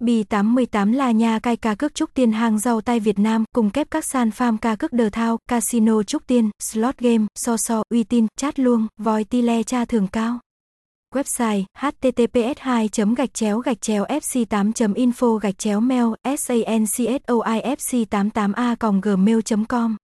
FB88 là nhà cai cá cước trúc tiên hàng giàu tay Việt Nam, cùng kép các sàn farm cá cước đờ thao, casino trúc tiên, slot game, so so, uy tin, chat luông, voi ti le tra thưởng cao. Website https 2 gạch chéo gạch chéo fc 8 info gạch chéo mail sancsoi fc 88 a gmail com